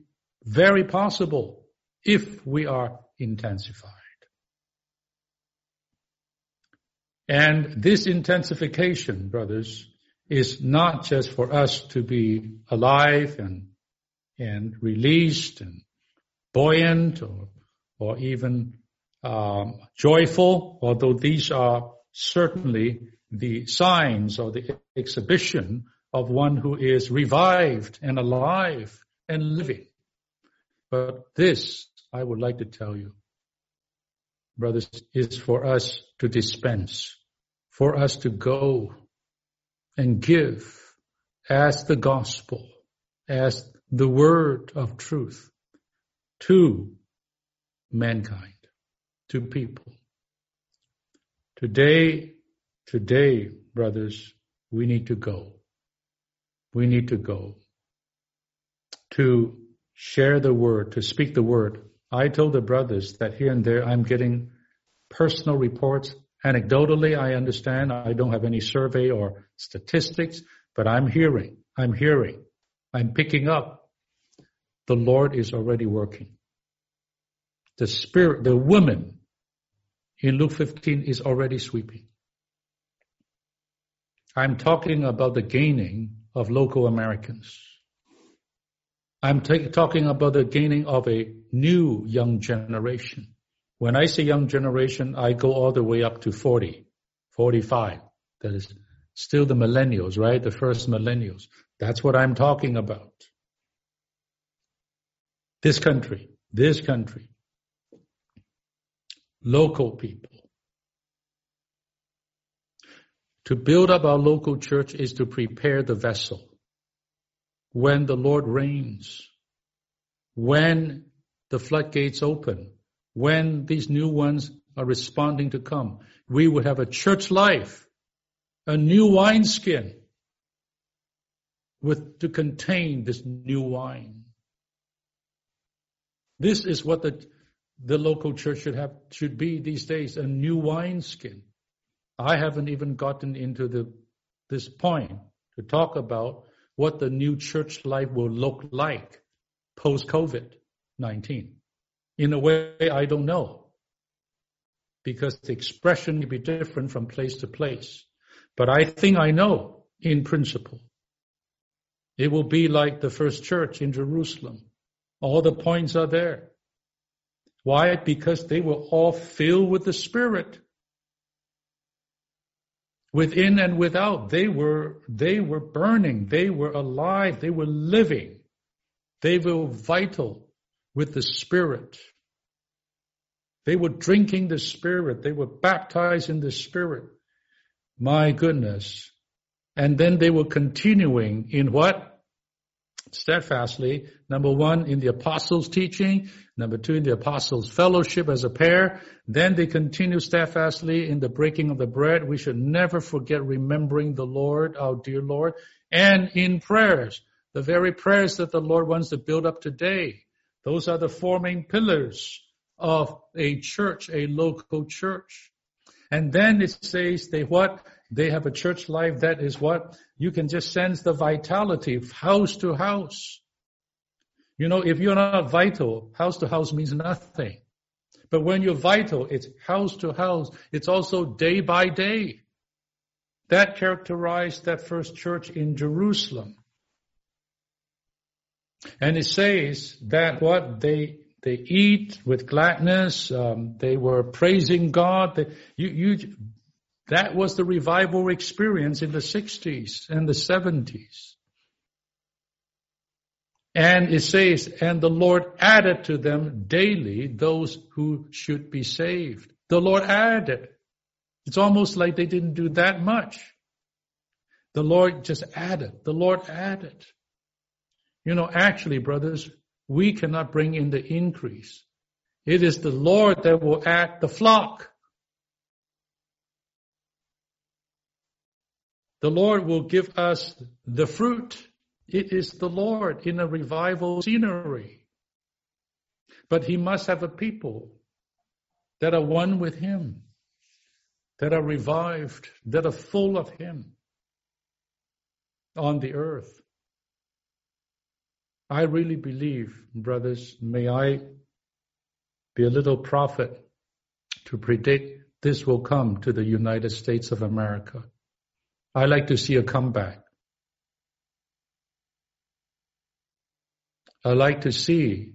very possible if we are intensified. And this intensification, brothers, is not just for us to be alive and, and released and buoyant or, or even um, joyful, although these are certainly the signs or the exhibition of one who is revived and alive and living. But this, I would like to tell you, brothers, is for us to dispense, for us to go and give as the gospel, as the word of truth to mankind, to people. Today, today, brothers, we need to go we need to go to share the word, to speak the word. I told the brothers that here and there I'm getting personal reports. Anecdotally, I understand I don't have any survey or statistics, but I'm hearing, I'm hearing, I'm picking up. The Lord is already working. The spirit, the woman in Luke 15 is already sweeping. I'm talking about the gaining of local Americans. I'm t- talking about the gaining of a new young generation. When I say young generation, I go all the way up to 40, 45. That is still the millennials, right? The first millennials. That's what I'm talking about. This country, this country, local people. To build up our local church is to prepare the vessel. When the Lord reigns, when the floodgates open, when these new ones are responding to come, we will have a church life, a new wineskin with to contain this new wine. This is what the the local church should have should be these days, a new wineskin. I haven't even gotten into the this point to talk about what the new church life will look like post COVID 19. In a way, I don't know because the expression will be different from place to place. But I think I know in principle. It will be like the first church in Jerusalem. All the points are there. Why? Because they were all filled with the Spirit. Within and without, they were, they were burning. They were alive. They were living. They were vital with the Spirit. They were drinking the Spirit. They were baptized in the Spirit. My goodness. And then they were continuing in what? steadfastly. Number one, in the apostles' teaching. Number two, the apostles' fellowship as a pair. Then they continue steadfastly in the breaking of the bread. We should never forget remembering the Lord, our dear Lord, and in prayers. The very prayers that the Lord wants to build up today. Those are the four main pillars of a church, a local church. And then it says they what? They have a church life that is what? You can just sense the vitality house to house. You know, if you're not vital, house to house means nothing. But when you're vital, it's house to house. It's also day by day. That characterized that first church in Jerusalem. And it says that what they they eat with gladness. Um, they were praising God. They, you, you, that was the revival experience in the 60s and the 70s. And it says, and the Lord added to them daily those who should be saved. The Lord added. It's almost like they didn't do that much. The Lord just added. The Lord added. You know, actually, brothers, we cannot bring in the increase. It is the Lord that will add the flock. The Lord will give us the fruit. It is the Lord in a revival scenery. But he must have a people that are one with him, that are revived, that are full of him on the earth. I really believe, brothers, may I be a little prophet to predict this will come to the United States of America. I like to see a comeback. I like to see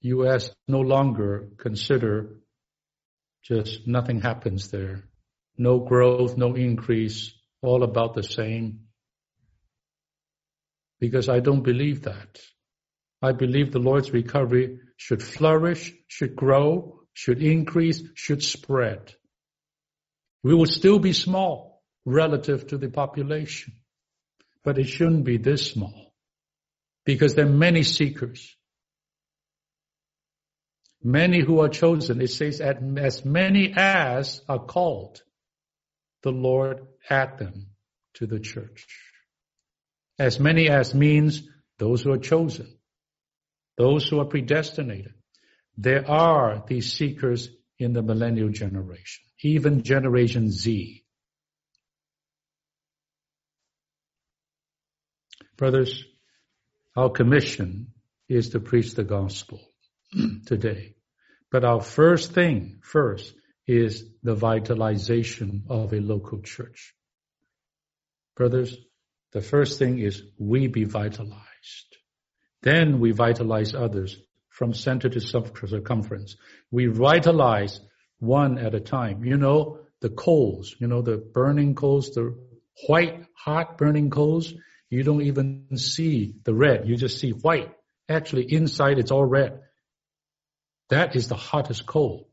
U.S. no longer consider just nothing happens there. No growth, no increase, all about the same. Because I don't believe that. I believe the Lord's recovery should flourish, should grow, should increase, should spread. We will still be small relative to the population. But it shouldn't be this small because there are many seekers. Many who are chosen. It says as many as are called, the Lord add them to the church. As many as means those who are chosen, those who are predestinated. There are these seekers in the millennial generation, even generation Z. Brothers, our commission is to preach the gospel today. But our first thing, first, is the vitalization of a local church. Brothers, the first thing is we be vitalized. Then we vitalize others from center to circumference. We vitalize one at a time. You know, the coals, you know, the burning coals, the white, hot burning coals, you don't even see the red. You just see white. Actually, inside it's all red. That is the hottest coal.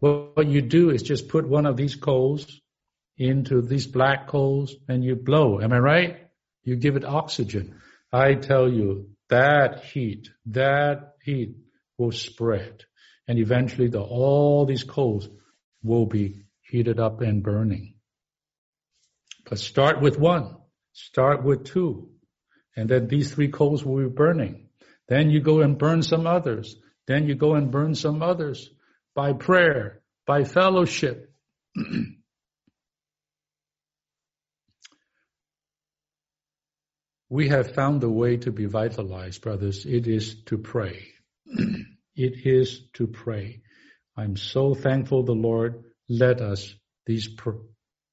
what you do is just put one of these coals into these black coals and you blow. Am I right? You give it oxygen. I tell you, that heat, that heat will spread. And eventually the, all these coals will be heated up and burning. But start with one, start with two, and then these three coals will be burning. Then you go and burn some others. Then you go and burn some others by prayer, by fellowship. we have found the way to be vitalized, brothers. It is to pray. it is to pray. I'm so thankful the Lord led us these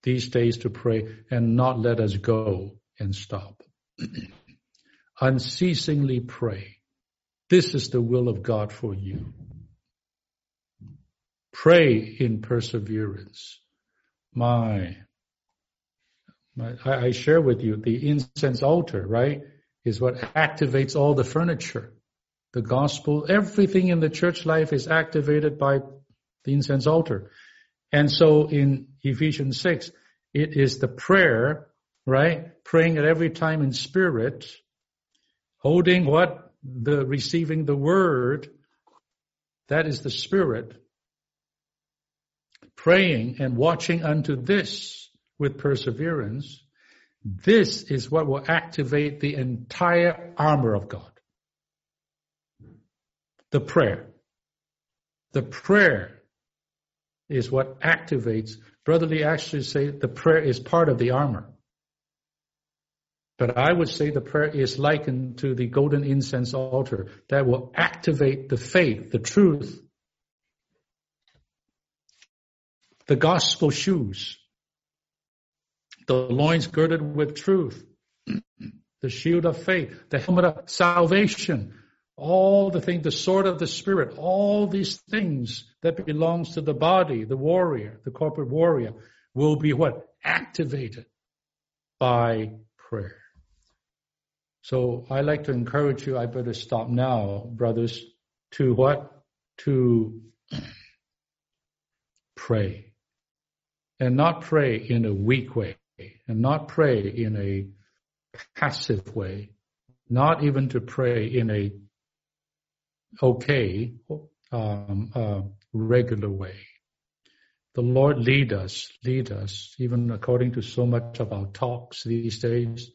these days to pray and not let us go and stop. Unceasingly pray. This is the will of God for you. Pray in perseverance. My, my I, I share with you the incense altar, right, is what activates all the furniture. The gospel, everything in the church life is activated by the incense altar. And so in Ephesians 6, it is the prayer, right? Praying at every time in spirit, holding what? the receiving the word, that is the spirit, praying and watching unto this with perseverance, this is what will activate the entire armor of God. The prayer. The prayer is what activates. Brother Lee actually say the prayer is part of the armor. But I would say the prayer is likened to the golden incense altar that will activate the faith, the truth, the gospel shoes, the loins girded with truth, the shield of faith, the helmet of salvation, all the things, the sword of the spirit, all these things that belongs to the body, the warrior, the corporate warrior, will be what? Activated by prayer. So I like to encourage you, I better stop now, brothers, to what? To pray. And not pray in a weak way, and not pray in a passive way, not even to pray in a okay, um, uh, regular way. The Lord lead us, lead us, even according to so much of our talks these days,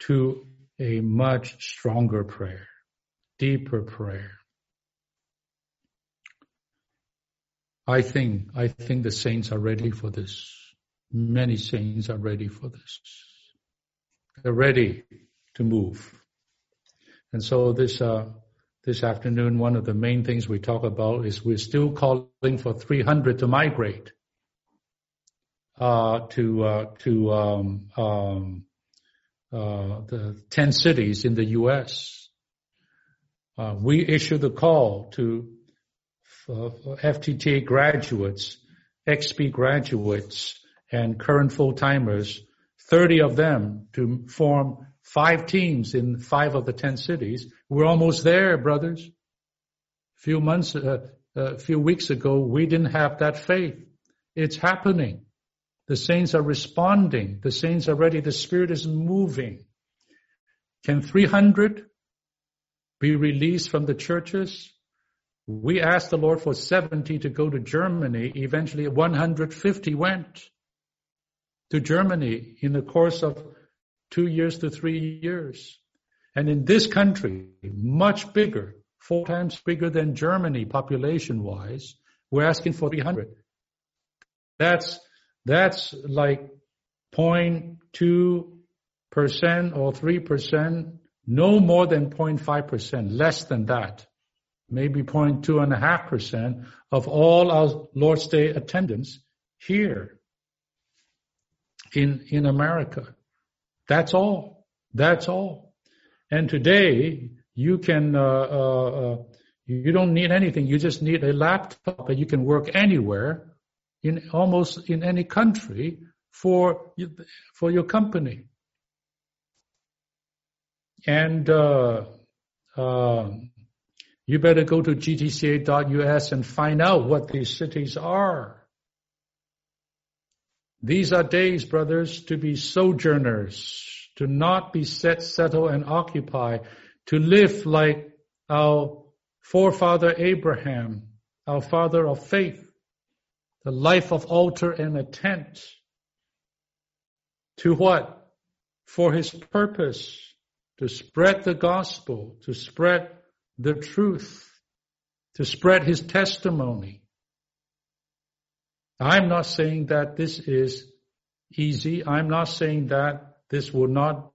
to a much stronger prayer, deeper prayer. I think, I think the saints are ready for this. Many saints are ready for this. They're ready to move. And so this, uh, this afternoon, one of the main things we talk about is we're still calling for 300 to migrate, uh, to, uh, to, um, um, uh, the 10 cities in the U.S. Uh, we issue the call to FTTA graduates, XP graduates, and current full-timers, 30 of them to form five teams in five of the 10 cities. We're almost there, brothers. A few months, uh, a few weeks ago, we didn't have that faith. It's happening. The saints are responding. The saints are ready. The Spirit is moving. Can 300 be released from the churches? We asked the Lord for 70 to go to Germany. Eventually 150 went to Germany in the course of two years to three years. And in this country, much bigger, four times bigger than Germany population wise, we're asking for 300. That's that's like 0.2% or 3%, no more than 0.5%, less than that. Maybe 0.2.5% of all our Lord's Day attendance here in, in America. That's all. That's all. And today you can, uh, uh, uh, you don't need anything. You just need a laptop and you can work anywhere in almost in any country for for your company. And uh, uh, You better go to gtca.us and find out what these cities are. These are days, brothers, to be sojourners, to not be set, settle, and occupy, to live like our forefather Abraham, our father of faith, the life of altar and a tent. To what? For his purpose, to spread the gospel, to spread the truth, to spread his testimony. I'm not saying that this is easy. I'm not saying that this will not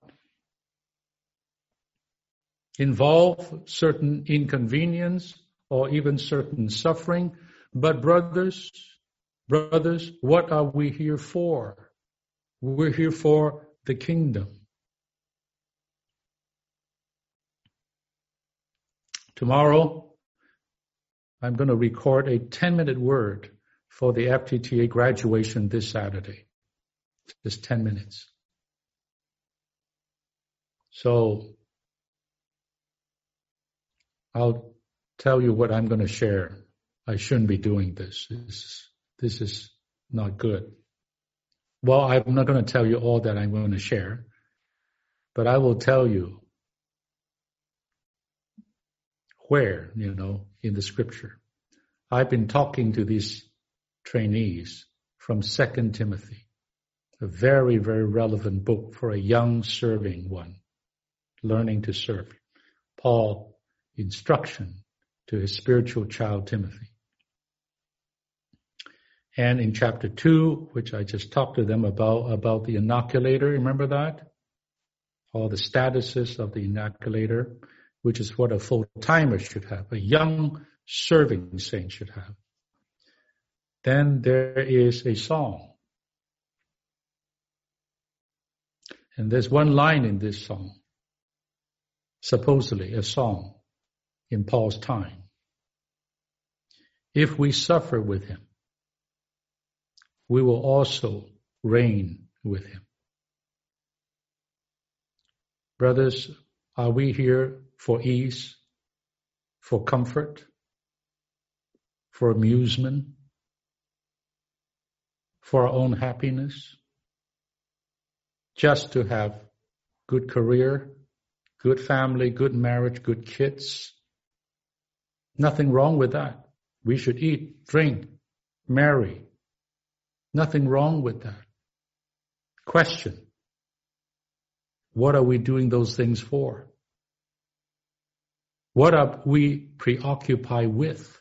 involve certain inconvenience or even certain suffering. But brothers, brothers, what are we here for? We're here for the kingdom. Tomorrow, I'm going to record a 10 minute word for the FTTA graduation this Saturday. Just 10 minutes. So I'll tell you what I'm going to share. I shouldn't be doing this. This, this is not good. Well, I'm not going to tell you all that I'm going to share, but I will tell you where, you know, in the scripture. I've been talking to these trainees from Second Timothy, a very, very relevant book for a young serving one, learning to serve. Paul instruction to his spiritual child Timothy. And in chapter two, which I just talked to them about, about the inoculator, remember that? All the statuses of the inoculator, which is what a full timer should have, a young serving saint should have. Then there is a song. And there's one line in this song, supposedly a song in Paul's time. If we suffer with him, we will also reign with him. Brothers, are we here for ease, for comfort, for amusement, for our own happiness, just to have good career, good family, good marriage, good kids, Nothing wrong with that. We should eat, drink, marry. Nothing wrong with that. Question. What are we doing those things for? What are we preoccupied with?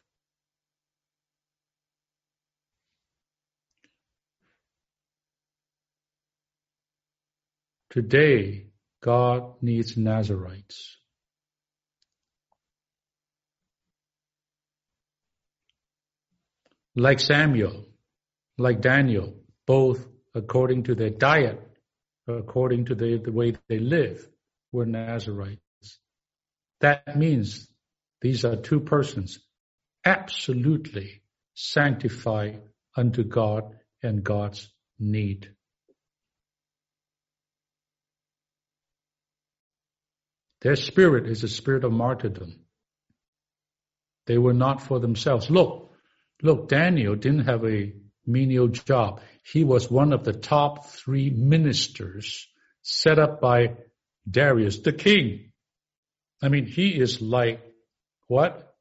Today, God needs Nazarites. like Samuel, like Daniel, both according to their diet, according to the, the way they live, were Nazarites. That means these are two persons absolutely sanctified unto God and God's need. Their spirit is a spirit of martyrdom. They were not for themselves. Look, Look, Daniel didn't have a menial job. He was one of the top three ministers set up by Darius, the king. I mean, he is like what?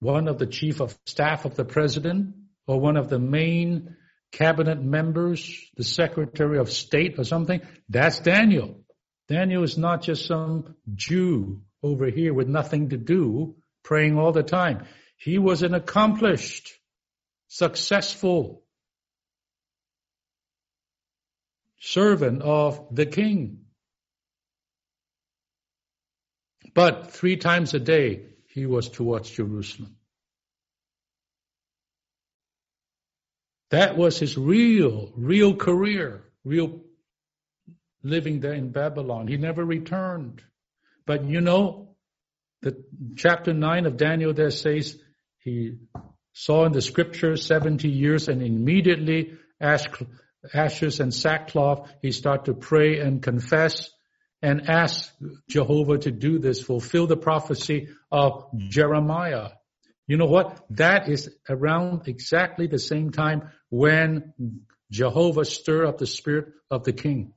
One of the chief of staff of the president or one of the main cabinet members, the secretary of state or something. That's Daniel. Daniel is not just some Jew over here with nothing to do praying all the time. He was an accomplished, successful servant of the king. But three times a day he was towards Jerusalem. That was his real, real career, real living there in Babylon. He never returned. But you know, the chapter 9 of Daniel there says he saw in the scripture 70 years and immediately ash, ashes and sackcloth he started to pray and confess and ask Jehovah to do this, fulfill the prophecy of Jeremiah. You know what? That is around exactly the same time when Jehovah stirred up the spirit of the king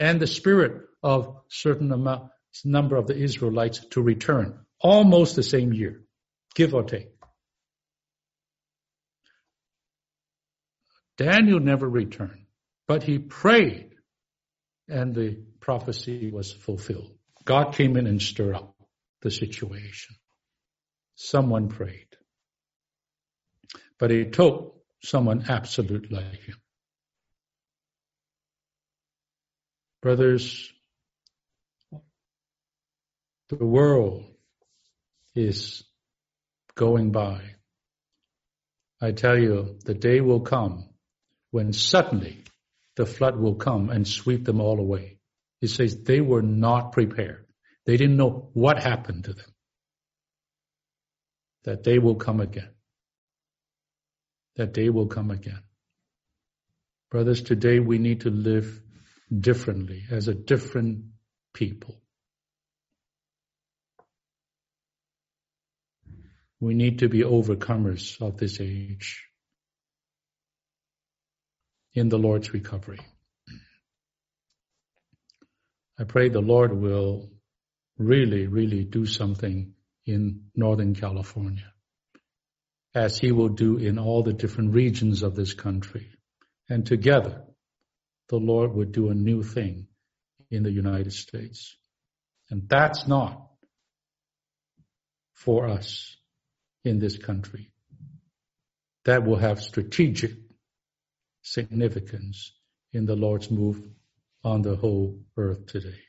and the spirit of certain amount, number of the Israelites to return. Almost the same year, give or take. Daniel never returned, but he prayed and the prophecy was fulfilled. God came in and stirred up the situation. Someone prayed. But it took someone absolute like him. Brothers, the world is going by. I tell you, the day will come when suddenly the flood will come and sweep them all away. He says they were not prepared. They didn't know what happened to them. That day will come again. That day will come again. Brothers, today we need to live differently as a different people. We need to be overcomers of this age in the Lord's recovery. I pray the Lord will really, really do something in Northern California, as He will do in all the different regions of this country. And together, the Lord would do a new thing in the United States. And that's not for us in this country. That will have strategic significance in the Lord's move on the whole earth today.